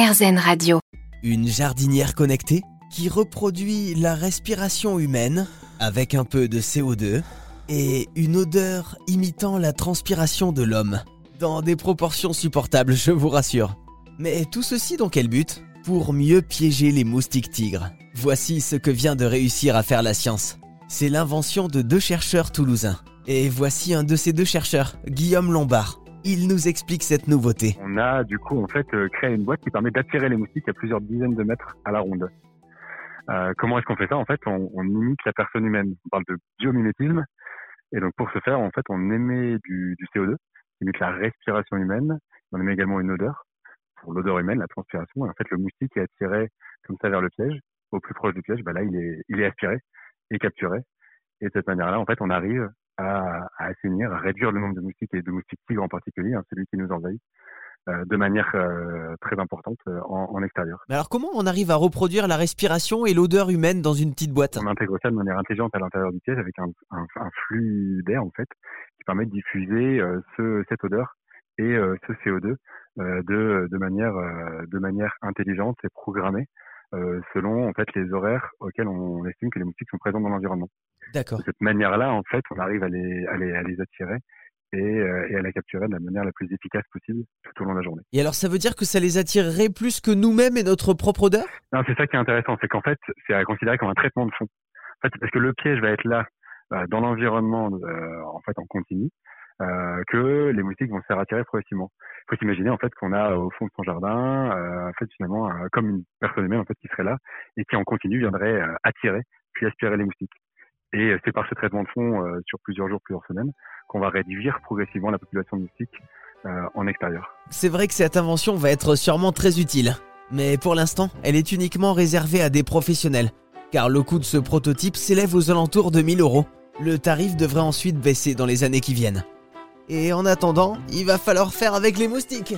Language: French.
Radio. Une jardinière connectée qui reproduit la respiration humaine avec un peu de CO2 et une odeur imitant la transpiration de l'homme. Dans des proportions supportables, je vous rassure. Mais tout ceci dans quel but? Pour mieux piéger les moustiques tigres. Voici ce que vient de réussir à faire la science. C'est l'invention de deux chercheurs toulousains. Et voici un de ces deux chercheurs, Guillaume Lombard. Il nous explique cette nouveauté. On a du coup en fait euh, créé une boîte qui permet d'attirer les moustiques à plusieurs dizaines de mètres à la ronde. Euh, comment est-ce qu'on fait ça? En fait, on, imite la personne humaine. On parle de biomimétisme. Et donc pour ce faire, en fait, on émet du, du CO2, on imite la respiration humaine. On émet également une odeur pour l'odeur humaine, la transpiration. Et en fait, le moustique est attiré comme ça vers le piège. Au plus proche du piège, bah là, il est, il est aspiré et capturé. Et de cette manière-là, en fait, on arrive à, à, assainir, à réduire le nombre de moustiques et de moustiques tigres en particulier, hein, celui qui nous envahit, euh, de manière euh, très importante euh, en, en, extérieur. Mais alors comment on arrive à reproduire la respiration et l'odeur humaine dans une petite boîte? On intègre ça de manière intelligente à l'intérieur du piège avec un, un, un flux d'air en fait qui permet de diffuser euh, ce, cette odeur et euh, ce CO2 de, de, manière, de manière intelligente et programmée euh, selon en fait les horaires auxquels on estime que les moustiques sont présents dans l'environnement. D'accord. De cette manière-là, en fait, on arrive à les, à les, à les attirer et, euh, et, à les capturer de la manière la plus efficace possible tout au long de la journée. Et alors, ça veut dire que ça les attirerait plus que nous-mêmes et notre propre odeur? Non, c'est ça qui est intéressant, c'est qu'en fait, c'est à considérer comme un traitement de fond. En fait, parce que le piège va être là euh, dans l'environnement, euh, en fait, en continu, euh, que les moustiques vont se faire attirer progressivement. Il faut s'imaginer en fait qu'on a au fond de son jardin, euh, en fait finalement euh, comme une personne humaine en fait qui serait là et qui en continu viendrait attirer puis aspirer les moustiques. Et c'est par ce traitement de fond sur plusieurs jours, plusieurs semaines qu'on va réduire progressivement la population de moustiques en extérieur. C'est vrai que cette invention va être sûrement très utile, mais pour l'instant, elle est uniquement réservée à des professionnels, car le coût de ce prototype s'élève aux alentours de 1000 euros. Le tarif devrait ensuite baisser dans les années qui viennent. Et en attendant, il va falloir faire avec les moustiques.